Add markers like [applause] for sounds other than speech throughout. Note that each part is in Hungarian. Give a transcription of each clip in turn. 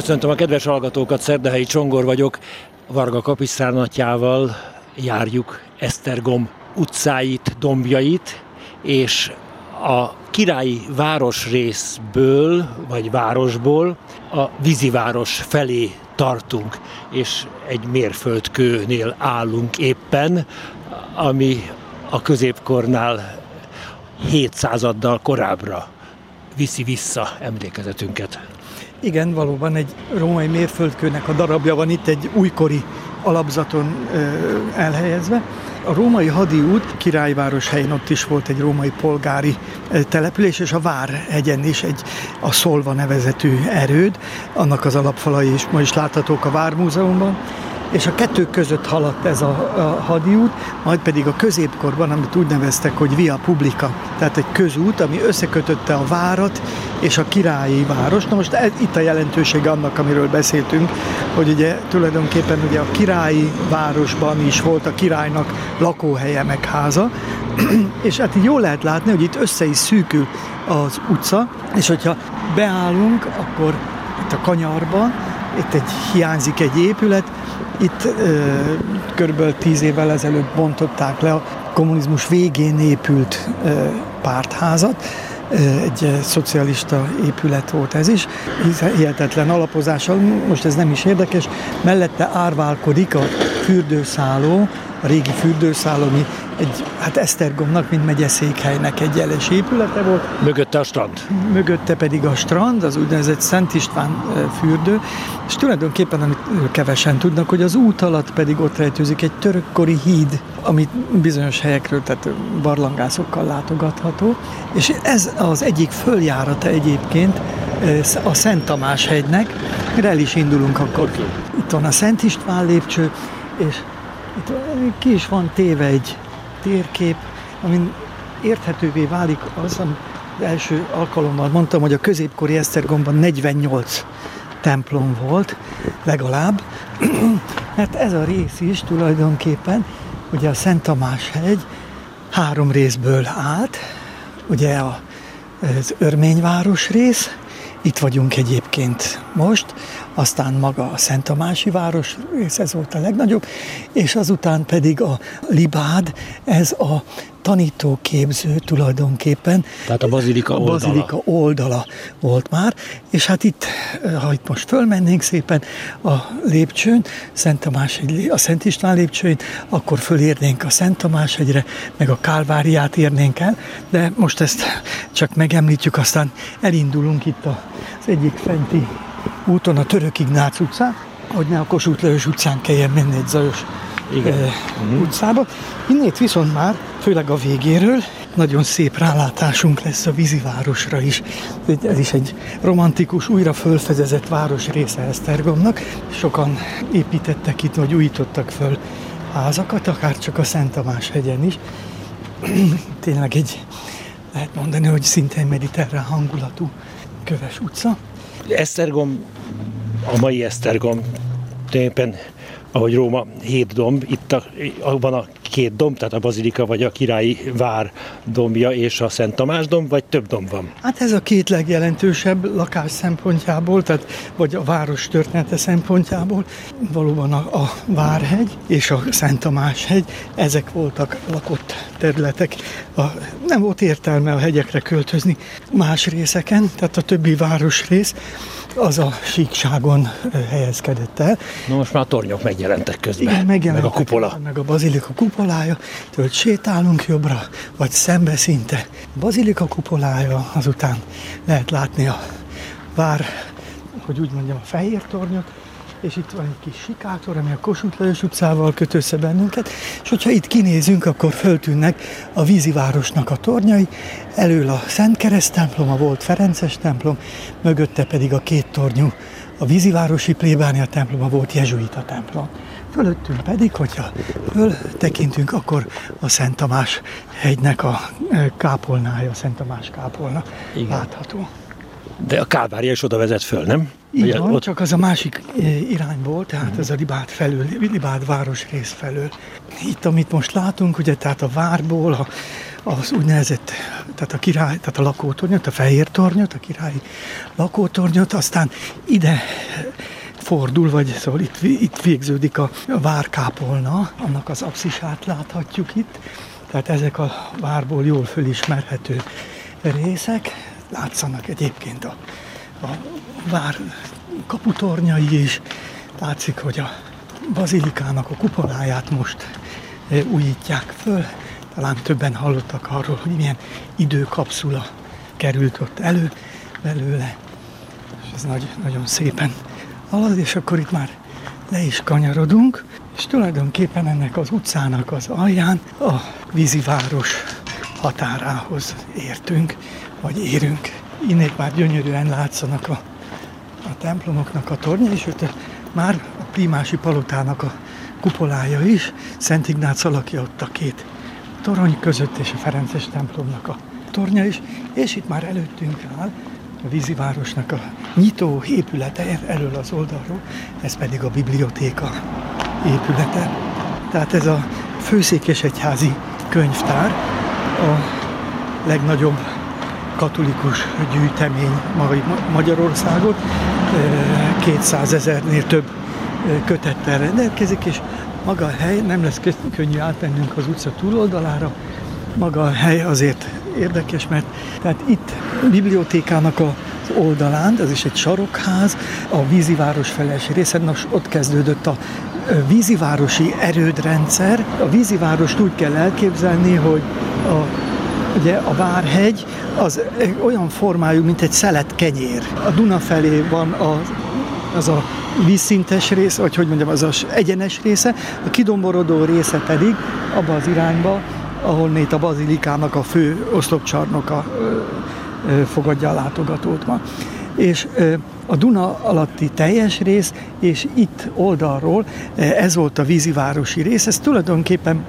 Köszöntöm a kedves hallgatókat, Szerdehelyi Csongor vagyok. Varga kapisztránatjával járjuk Esztergom utcáit, dombjait, és a királyi városrészből, vagy városból a víziváros felé tartunk, és egy mérföldkőnél állunk éppen, ami a középkornál 700-addal korábbra viszi vissza emlékezetünket. Igen, valóban egy római mérföldkőnek a darabja van itt egy újkori alapzaton elhelyezve. A római hadiút királyváros helyén ott is volt egy római polgári település, és a Várhegyen is egy a Szolva nevezetű erőd, annak az alapfalai is ma is láthatók a Vármúzeumban és a kettő között haladt ez a, a hadiút, majd pedig a középkorban, amit úgy neveztek, hogy via publica, tehát egy közút, ami összekötötte a várat és a királyi város. Na most ez, itt a jelentősége annak, amiről beszéltünk, hogy ugye tulajdonképpen ugye a királyi városban is volt a királynak lakóhelye meg háza, [clears throat] és hát így jól lehet látni, hogy itt össze is szűkül az utca, és hogyha beállunk, akkor itt a kanyarban, itt egy, hiányzik egy épület, itt ö, körülbelül tíz évvel ezelőtt bontották le a kommunizmus végén épült ö, pártházat, egy szocialista épület volt ez is, hihetetlen alapozással, most ez nem is érdekes, mellette árválkodik a fürdőszálló, a régi fürdőszálló, ami egy, hát Esztergomnak, mint megyeszékhelynek egy jeles épülete volt. Mögötte a strand. Mögötte pedig a strand, az úgynevezett Szent István fürdő, és tulajdonképpen, amit kevesen tudnak, hogy az út alatt pedig ott rejtőzik egy törökkori híd, amit bizonyos helyekről, tehát barlangászokkal látogatható, és ez az egyik följárata egyébként a Szent Tamás hegynek, el is indulunk akkor. Itt van a Szent István lépcső, és itt ki is van téve egy térkép, amin érthetővé válik az, amit az első alkalommal mondtam, hogy a középkori Esztergomban 48 templom volt, legalább, [clears throat] mert ez a rész is tulajdonképpen, ugye a Szent Tamás hegy három részből állt, ugye az Örményváros rész, itt vagyunk egyébként most, aztán maga a Szent Tamási város rész, ez volt a legnagyobb, és azután pedig a Libád, ez a tanítóképző tulajdonképpen. Tehát a bazilika oldala. A bazilika oldala volt már, és hát itt, ha itt most fölmennénk szépen a lépcsőn, Szent Tamás, a Szent István lépcsőn, akkor fölérnénk a Szent Tamás hegyre, meg a Kálváriát érnénk el, de most ezt csak megemlítjük, aztán elindulunk itt az egyik fenti úton, a Török Ignác utcán, hogy ne a Kossuth Lajos utcán kelljen menni egy zajos igen. Uh, utcába. Innét viszont már, főleg a végéről, nagyon szép rálátásunk lesz a vízivárosra is. Ez is egy romantikus, újra fölfedezett város része Esztergomnak. Sokan építettek itt, vagy újítottak föl házakat, akár csak a Szent Tamás hegyen is. [clears throat] Tényleg egy, lehet mondani, hogy szintén mediterrán hangulatú köves utca. Esztergom, a mai Esztergom tulajdonképpen ahogy Róma hét domb, itt a, van a két domb, tehát a Bazilika vagy a Királyi Vár dombja és a Szent Tamás domb, vagy több domb van? Hát ez a két legjelentősebb lakás szempontjából, tehát vagy a város története szempontjából. Valóban a, a Várhegy és a Szent Tamás hegy, ezek voltak lakott területek. A, nem volt értelme a hegyekre költözni más részeken, tehát a többi városrész az a síkságon helyezkedett el. Na most már a tornyok megjelentek közben, Igen, megjelentek, meg a kupola. Meg a bazilika kupolája, hogy sétálunk jobbra, vagy szembe szinte. A bazilika kupolája, azután lehet látni a vár, hogy úgy mondjam, a fehér tornyot, és itt van egy kis sikátor, ami a Kossuth Lajos utcával köt össze bennünket, és hogyha itt kinézünk, akkor föltűnnek a vízivárosnak a tornyai, elől a Szent Kereszt templom, a volt Ferences templom, mögötte pedig a két tornyú, a vízivárosi plébánia templom, a volt jezsuita templom. Fölöttünk pedig, hogyha föl tekintünk, akkor a Szent Tamás hegynek a e, kápolnája, a Szent Tamás kápolna Igen. látható. De a Kálvária is oda vezet föl, nem? Így van, ott... csak az a másik irányból, tehát ez a Libád felől, Libád városrész felől. Itt, amit most látunk, ugye, tehát a várból, a, az úgynevezett, tehát a király, tehát a lakótornyot, a fehér tornyot, a királyi lakótornyot, aztán ide fordul, vagy szóval itt, itt végződik a várkápolna, annak az abszisát láthatjuk itt, tehát ezek a várból jól fölismerhető részek, látszanak egyébként a, a vár kaputornyai is, látszik, hogy a bazilikának a kupoláját most e, újítják föl, talán többen hallottak arról, hogy milyen időkapszula került ott elő belőle, és ez nagy, nagyon szépen halad, és akkor itt már le is kanyarodunk, és tulajdonképpen ennek az utcának az alján a víziváros határához értünk, vagy érünk. Innét már gyönyörűen látszanak a, a templomoknak a tornya, és ott már a primási palotának a kupolája is, Szent Ignác alakja ott a két torony között, és a Ferences templomnak a tornya is, és itt már előttünk áll a vízivárosnak a nyitó épülete elől az oldalról, ez pedig a bibliotéka épülete. Tehát ez a főszékesegyházi könyvtár, a legnagyobb katolikus gyűjtemény Magyarországot, 200 ezernél több kötettel rendelkezik, és maga a hely, nem lesz könnyű átmennünk az utca túloldalára, maga a hely azért érdekes, mert tehát itt bibliotékának a oldalán, ez is egy sarokház, a víziváros feles részen, nos, ott kezdődött a vízivárosi erődrendszer. A vízivárost úgy kell elképzelni, hogy a Ugye a Várhegy az olyan formájú, mint egy szelet kenyér. A Duna felé van a, az a vízszintes rész, vagy hogy mondjam, az az egyenes része, a kidomborodó része pedig abba az irányba, ahol itt a bazilikának a fő oszlopcsarnoka fogadja a látogatót ma. És a Duna alatti teljes rész, és itt oldalról ez volt a vízivárosi rész, ez tulajdonképpen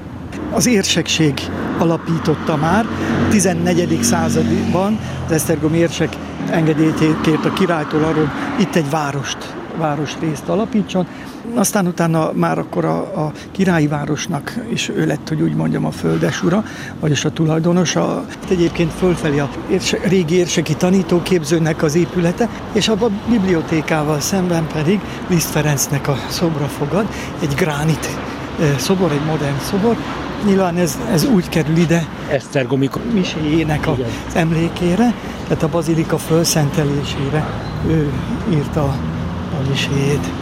az érsekség alapította már. 14. században az Esztergom érsek engedélyt kért a királytól arról, itt egy várost, városrészt alapítson. Aztán utána már akkor a, a királyi városnak is ő lett, hogy úgy mondjam, a földesura, vagyis a tulajdonosa. Egyébként fölfelé a érse, régi érseki tanítóképzőnek az épülete, és a bibliotékával szemben pedig Liszt Ferencnek a szobra fogad, egy gránit eh, szobor, egy modern szobor, Nyilván ez, ez úgy kerül ide Esztergomi miséjének az emlékére, tehát a bazilika fölszentelésére ő írta a miséjét.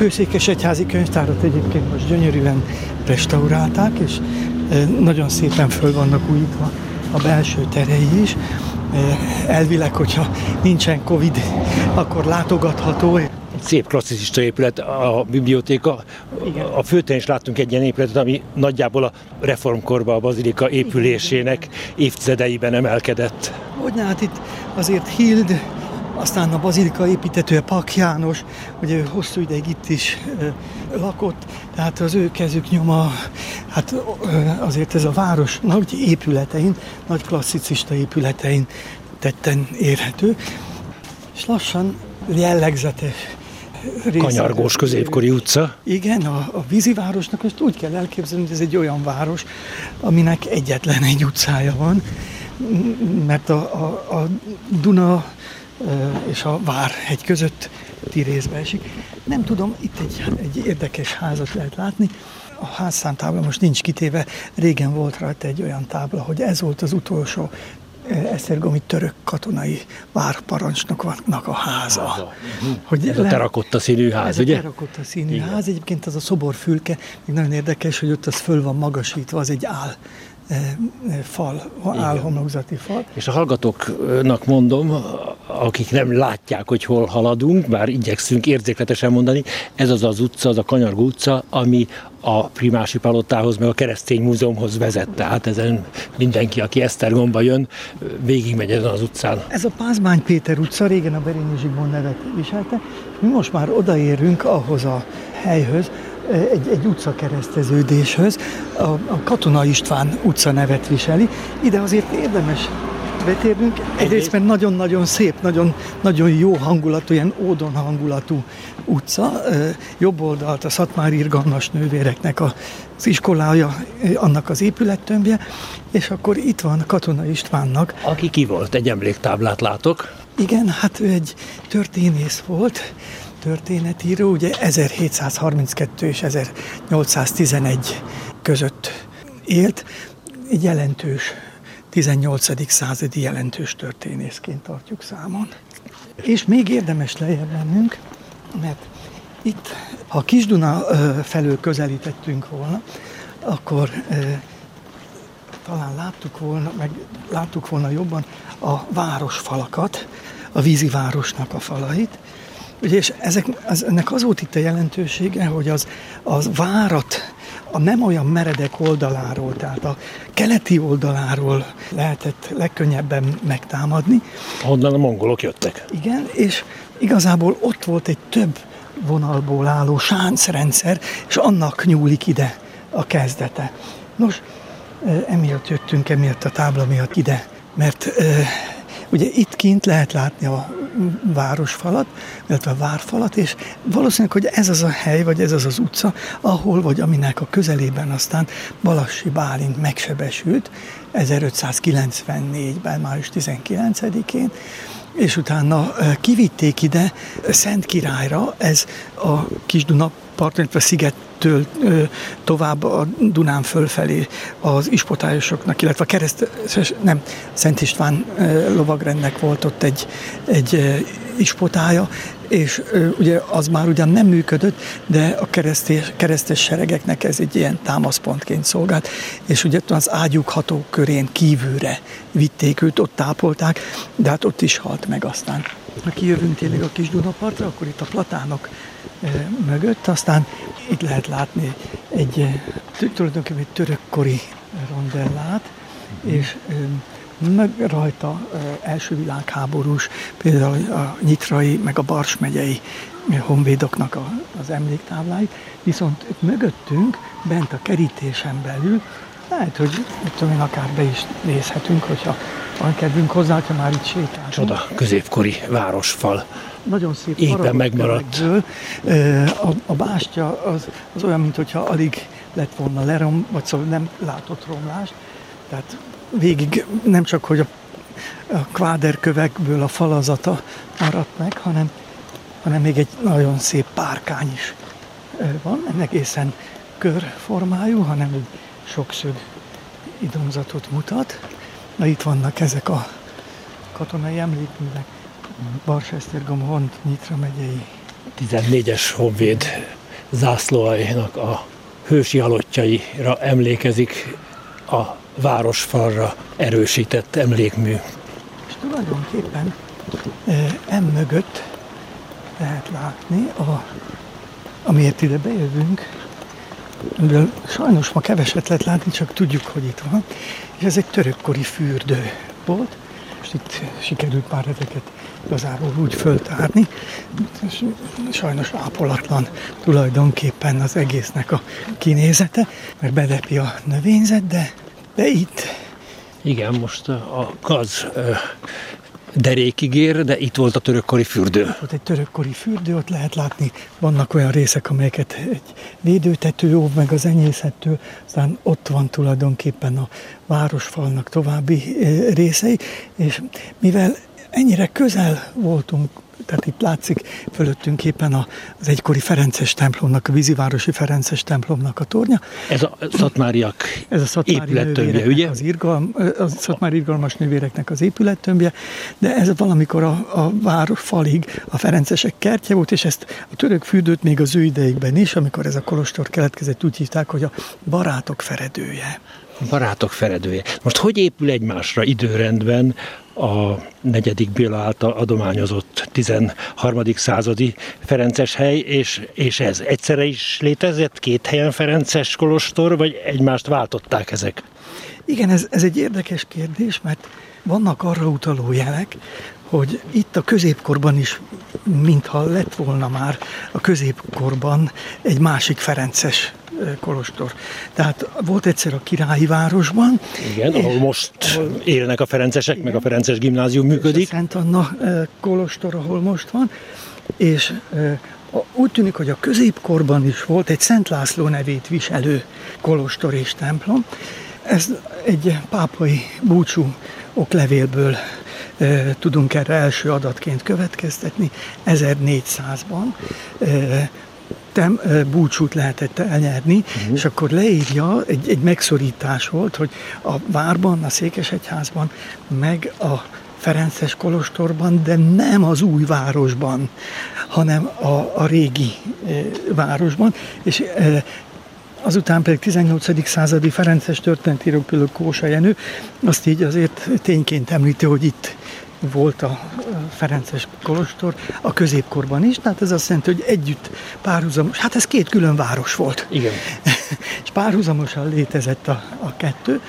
Főszékesegyházi könyvtárat egyébként most gyönyörűen restaurálták, és e, nagyon szépen föl vannak újítva a belső terei is. E, elvileg, hogyha nincsen Covid, akkor látogatható. Szép klasszicista épület a bibliotéka. Igen. A főten is láttunk egy ilyen épületet, ami nagyjából a reformkorban a bazilika épülésének évtizedeiben emelkedett. Hogy hát itt azért Hild aztán a bazilika építetője Pak János, ugye hosszú ideig itt is lakott, tehát az ő kezük nyoma, hát azért ez a város nagy épületein, nagy klasszicista épületein tetten érhető, és lassan jellegzetes Kanyargós középkori utca. Igen, a, a vízivárosnak most úgy kell elképzelni, hogy ez egy olyan város, aminek egyetlen egy utcája van, mert a, a, a Duna és a Várhegy között részbe esik. Nem tudom, itt egy, egy érdekes házat lehet látni. A házszámtábla most nincs kitéve, régen volt rajta egy olyan tábla, hogy ez volt az utolsó esztergomi török katonai várparancsnoknak a háza. háza. Hogy ez le... a terakotta színű ház, ez ugye? Ez a terakotta színű Igen. ház, egyébként az a szoborfülke, még nagyon érdekes, hogy ott az föl van magasítva, az egy áll fal, álhomlokzati fal. És a hallgatóknak mondom, akik nem látják, hogy hol haladunk, bár igyekszünk érzékletesen mondani, ez az az utca, az a Kanyargó utca, ami a Primási Palotához, meg a Keresztény Múzeumhoz vezet. Tehát ezen mindenki, aki Esztergomba jön, végigmegy ezen az utcán. Ez a Pázmány Péter utca, régen a Berényi Zsigmond nevet viselte. Mi most már odaérünk ahhoz a helyhöz, egy, egy utca kereszteződéshöz. A, a Katona István utca nevet viseli. Ide azért érdemes betérnünk. Egyrészt, mert nagyon-nagyon szép, nagyon, nagyon jó hangulatú, ilyen ódon hangulatú utca. Jobb oldalt a Szatmár Irgalmas nővéreknek az iskolája, annak az épülettömbje, és akkor itt van Katona Istvánnak. Aki ki volt, egy emléktáblát látok. Igen, hát ő egy történész volt, történetíró, ugye 1732 és 1811 között élt, egy jelentős 18. századi jelentős történészként tartjuk számon. És még érdemes lejjebb mennünk, mert itt, ha a Kisduna felől közelítettünk volna, akkor talán láttuk volna, meg láttuk volna jobban a városfalakat, a vízi városnak a falait, Ugye, és ezek, az, ennek az volt itt a jelentősége, hogy az, az várat a nem olyan meredek oldaláról, tehát a keleti oldaláról lehetett legkönnyebben megtámadni. Honnan a mongolok jöttek. Igen, és igazából ott volt egy több vonalból álló sáncrendszer, és annak nyúlik ide a kezdete. Nos, emiatt jöttünk, emiatt a tábla miatt ide, mert ugye itt kint lehet látni a városfalat, illetve a várfalat, és valószínűleg, hogy ez az a hely, vagy ez az az utca, ahol, vagy aminek a közelében aztán Balassi Bálint megsebesült 1594-ben, május 19-én, és utána kivitték ide Szent Királyra, ez a Kis Duna parton, illetve szigettől tovább a Dunán fölfelé az ispotályosoknak, illetve a keresztes, nem, Szent István lovagrendnek volt ott egy, egy ispotája, és ugye az már ugyan nem működött, de a keresztes, keresztes seregeknek ez egy ilyen támaszpontként szolgált, és ugye az ágyuk ható körén kívülre vitték őt, ott tápolták, de hát ott is halt meg aztán. Ha kijövünk tényleg a kis Dunapartra, akkor itt a platánok mögött, aztán itt lehet látni egy tulajdonképpen egy törökkori rondellát, és meg rajta első világháborús, például a Nyitrai, meg a Bars megyei honvédoknak a, az emléktáblái, viszont mögöttünk, bent a kerítésen belül, lehet, hogy tudom én, akár be is nézhetünk, hogyha van kedvünk hozzá, ha már itt sétálunk. Csoda, középkori városfal. Nagyon szép Éppen megmaradt. A, a bástya az, az olyan, mintha alig lett volna lerom, vagy szóval nem látott romlást. Tehát végig nem csak, hogy a, a kváderkövekből a falazata maradt meg, hanem, hanem még egy nagyon szép párkány is van, nem egészen körformájú, hanem egy sokszög idomzatot mutat. Na itt vannak ezek a katonai emlékművek. Barsesztergom, Hont, Nyitra megyei. 14-es honvéd zászlóainak a hősi halottjaira emlékezik a városfalra erősített emlékmű. És tulajdonképpen em mögött lehet látni, a, amiért ide bejövünk, mivel sajnos ma keveset lehet látni, csak tudjuk, hogy itt van, és ez egy törökkori fürdő volt, és itt sikerült már ezeket igazából úgy föltárni. Sajnos ápolatlan tulajdonképpen az egésznek a kinézete, mert belepi a növényzet, de, de itt igen, most a gaz derékig ér, de itt volt a törökkori fürdő. Itt egy törökkori fürdő, ott lehet látni, vannak olyan részek, amelyeket egy védőtető óv meg az enyészettől, aztán ott van tulajdonképpen a városfalnak további részei, és mivel ennyire közel voltunk tehát itt látszik fölöttünk éppen az egykori Ferences templomnak, a vízivárosi Ferences templomnak a tornya. Ez a szatmáriak Ez a szatmári épülettömbje, ugye? Az irgalm, a szatmári irgalmas nővéreknek az épülettömbje, de ez valamikor a, a város falig a Ferencesek kertje volt, és ezt a török fürdőt még az ő ideikben is, amikor ez a kolostor keletkezett, úgy hívták, hogy a barátok feredője. Barátok feredője. Most hogy épül egymásra időrendben a negyedik Béla által adományozott 13. századi Ferences hely, és, és ez egyszerre is létezett, két helyen Ferences kolostor, vagy egymást váltották ezek? Igen, ez, ez egy érdekes kérdés, mert vannak arra utaló jelek, hogy itt a középkorban is, mintha lett volna már a középkorban egy másik Ferences kolostor. Tehát volt egyszer a királyi városban. Igen, ahol most ahol, élnek a ferencesek, igen, meg a ferences gimnázium működik. A Szent Anna kolostor, ahol most van, és úgy tűnik, hogy a középkorban is volt egy Szent László nevét viselő kolostor és templom. Ez egy pápai búcsú oklevélből e, tudunk erre első adatként következtetni. 1400-ban e, tem, búcsút lehetett elnyerni, uh-huh. és akkor leírja, egy, egy megszorítás volt, hogy a várban, a Székesegyházban, meg a Ferences Kolostorban, de nem az új városban, hanem a, a régi e, városban, és e, azután pedig 18. századi Ferences történetíró, például Kósa Jenő, azt így azért tényként említi, hogy itt volt a Ferences Kolostor a középkorban is, tehát ez azt jelenti, hogy együtt párhuzamos, hát ez két külön város volt. Igen. [laughs] és párhuzamosan létezett a, a kettő.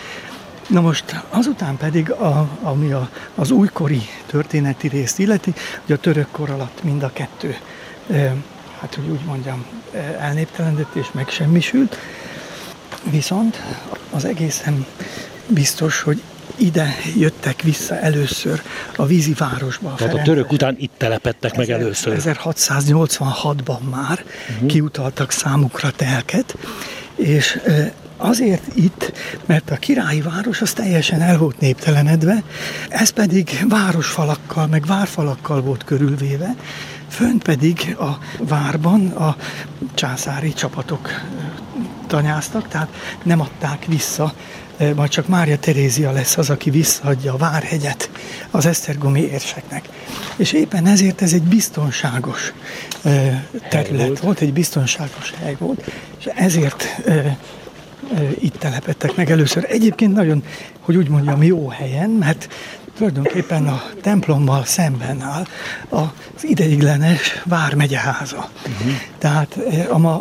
Na most azután pedig, a, ami a, az újkori történeti részt illeti, hogy a török kor alatt mind a kettő, hát hogy úgy mondjam, elnéptelendett és megsemmisült. Viszont az egészen biztos, hogy ide jöttek vissza először a vízi városba. A Tehát a török után itt telepettek meg először. 1686-ban már uh-huh. kiutaltak számukra telket, és Azért itt, mert a királyi város az teljesen el volt néptelenedve, ez pedig városfalakkal, meg várfalakkal volt körülvéve, fönt pedig a várban a császári csapatok tanyáztak, tehát nem adták vissza majd csak Mária Terézia lesz az, aki visszaadja a Várhegyet az Esztergomi érseknek. És éppen ezért ez egy biztonságos terület volt. volt, egy biztonságos hely volt, és ezért itt telepettek meg először. Egyébként nagyon, hogy úgy mondjam, jó helyen, mert tulajdonképpen a templommal szemben áll az ideiglenes Vármegyeháza. Uh-huh. Tehát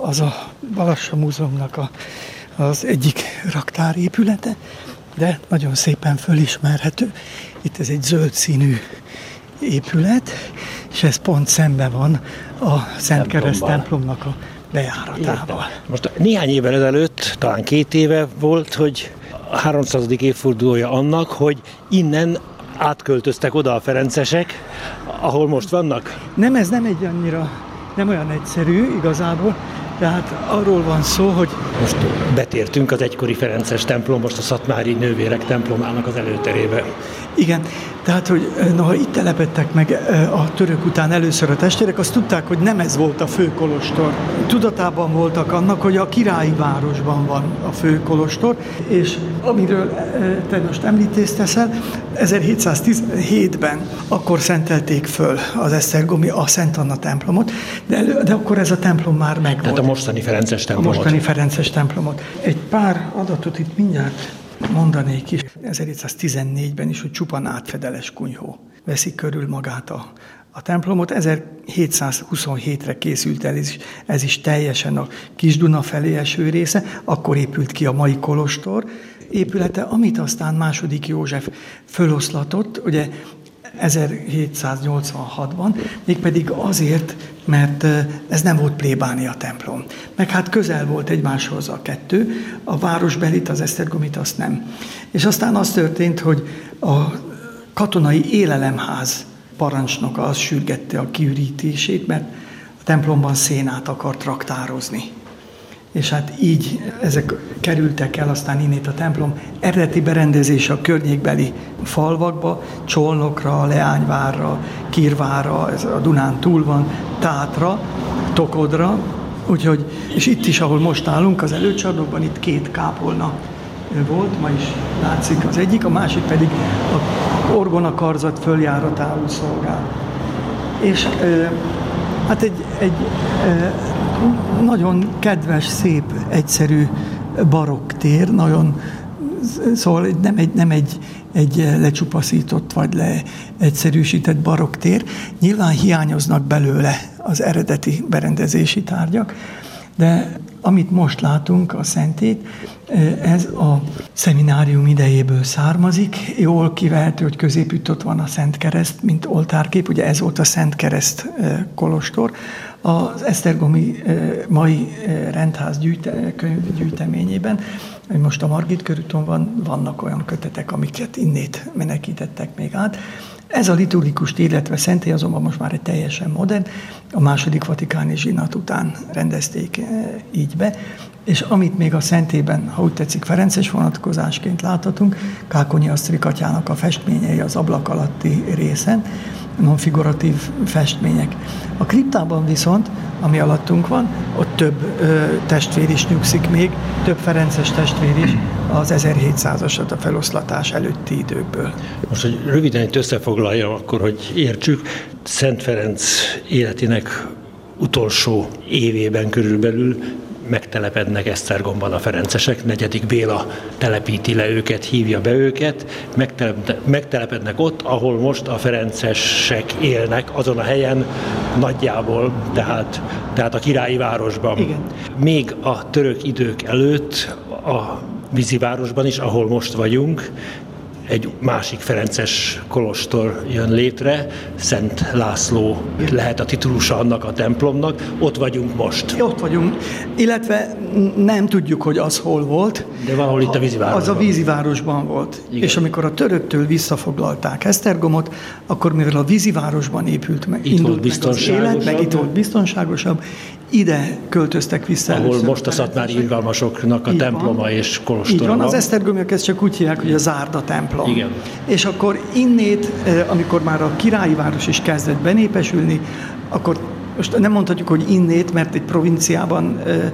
az a Balassa Múzeumnak a az egyik raktár épülete, de nagyon szépen fölismerhető. Itt ez egy zöld színű épület, és ez pont szembe van a Szent Kereszt templomnak a bejáratával. Most néhány évvel ezelőtt, talán két éve volt, hogy a 300. évfordulója annak, hogy innen átköltöztek oda a ferencesek, ahol most vannak? Nem, ez nem egy annyira, nem olyan egyszerű igazából, tehát arról van szó, hogy... Most betértünk az egykori Ferences templom, most a Szatmári nővérek templomának az előterébe. Igen, tehát, hogy noha itt telepettek meg a török után először a testvérek, azt tudták, hogy nem ez volt a főkolostor. Tudatában voltak annak, hogy a királyi városban van a főkolostor, és amiről te most említést teszel, 1717-ben akkor szentelték föl az Esztergomi a Szent Anna templomot, de, elő, de akkor ez a templom már megvolt. Tehát a mostani Ferences templomot. A mostani Ferences templomot. Egy pár adatot itt mindjárt mondanék is. 1714-ben is, hogy csupán átfedeles kunyhó veszi körül magát a, a templomot. 1727-re készült el, is, ez is teljesen a Kis Duna felé eső része, akkor épült ki a mai kolostor épülete, amit aztán második József föloszlatott, ugye 1786-ban, mégpedig azért, mert ez nem volt plébánia templom. Meg hát közel volt egymáshoz a kettő, a városbelit, az Esztergomit azt nem. És aztán az történt, hogy a katonai élelemház parancsnoka az sürgette a kiürítését, mert a templomban szénát akart raktározni. És hát így ezek kerültek el aztán innét a templom eredeti berendezése a környékbeli falvakba, Csolnokra, Leányvárra, Kirvára, ez a Dunán túl van, Tátra, Tokodra, úgyhogy, és itt is, ahol most állunk, az előcsarnokban itt két kápolna volt, ma is látszik az egyik, a másik pedig a orgona karzat följáratául szolgál. És hát egy, egy nagyon kedves, szép, egyszerű barokk tér, nagyon Szóval nem egy, nem egy, egy lecsupaszított vagy leegyszerűsített barokk tér. Nyilván hiányoznak belőle az eredeti berendezési tárgyak, de amit most látunk, a szentét, ez a szeminárium idejéből származik. Jól kivehető, hogy középütt ott van a Szent Kereszt, mint oltárkép, ugye ez volt a Szent Kereszt kolostor. Az Esztergomi mai rendház gyűjte, gyűjteményében, most a Margit körúton van, vannak olyan kötetek, amiket innét menekítettek még át. Ez a liturgikus illetve szentély azonban most már egy teljesen modern, a második vatikáni zsinat után rendezték így be, és amit még a szentében, ha úgy tetszik, Ferences vonatkozásként láthatunk, Kákonyi Asztrik atyának a festményei az ablak alatti részen, non-figuratív festmények. A kriptában viszont, ami alattunk van, ott több ö, testvér is nyugszik még, több Ferences testvér is az 1700-asat a feloszlatás előtti időkből. Most, hogy röviden itt összefoglaljam, akkor, hogy értsük, Szent Ferenc életének utolsó évében körülbelül megtelepednek Esztergomban a Ferencesek, negyedik Béla telepíti le őket, hívja be őket, megtelepednek ott, ahol most a Ferencesek élnek, azon a helyen nagyjából, tehát, tehát a királyi városban. Igen. Még a török idők előtt a vízivárosban is, ahol most vagyunk, egy másik Ferences kolostor jön létre, Szent László lehet a titulusa annak a templomnak, ott vagyunk most. Ott vagyunk, illetve nem tudjuk, hogy az hol volt. De valahol itt a vízivárosban. Az a vízivárosban volt. Igen. És amikor a töröktől visszafoglalták Esztergomot, akkor mivel a vízivárosban épült meg, itt indult meg az élet, meg itt volt biztonságosabb, ide költöztek vissza. Ahol most a szatmári irgalmasoknak a temploma van. és kolostora Így van, az Esztergomiak ezt csak úgy hívják, hogy a Zárda templom. Igen. És akkor innét, eh, amikor már a királyi város is kezdett benépesülni, akkor most nem mondhatjuk, hogy innét, mert egy provinciában eh,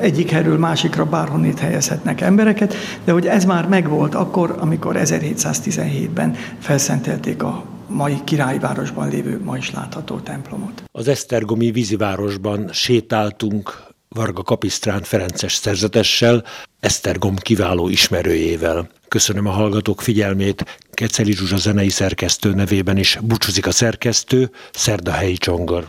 egyik helyről másikra bárhonnét helyezhetnek embereket, de hogy ez már megvolt akkor, amikor 1717-ben felszentelték a mai királyvárosban lévő, ma is látható templomot. Az Esztergomi vízivárosban sétáltunk Varga Kapisztrán Ferences szerzetessel, Esztergom kiváló ismerőjével. Köszönöm a hallgatók figyelmét, Keceli Zsuzsa zenei szerkesztő nevében is búcsúzik a szerkesztő, Szerdahelyi Csongor.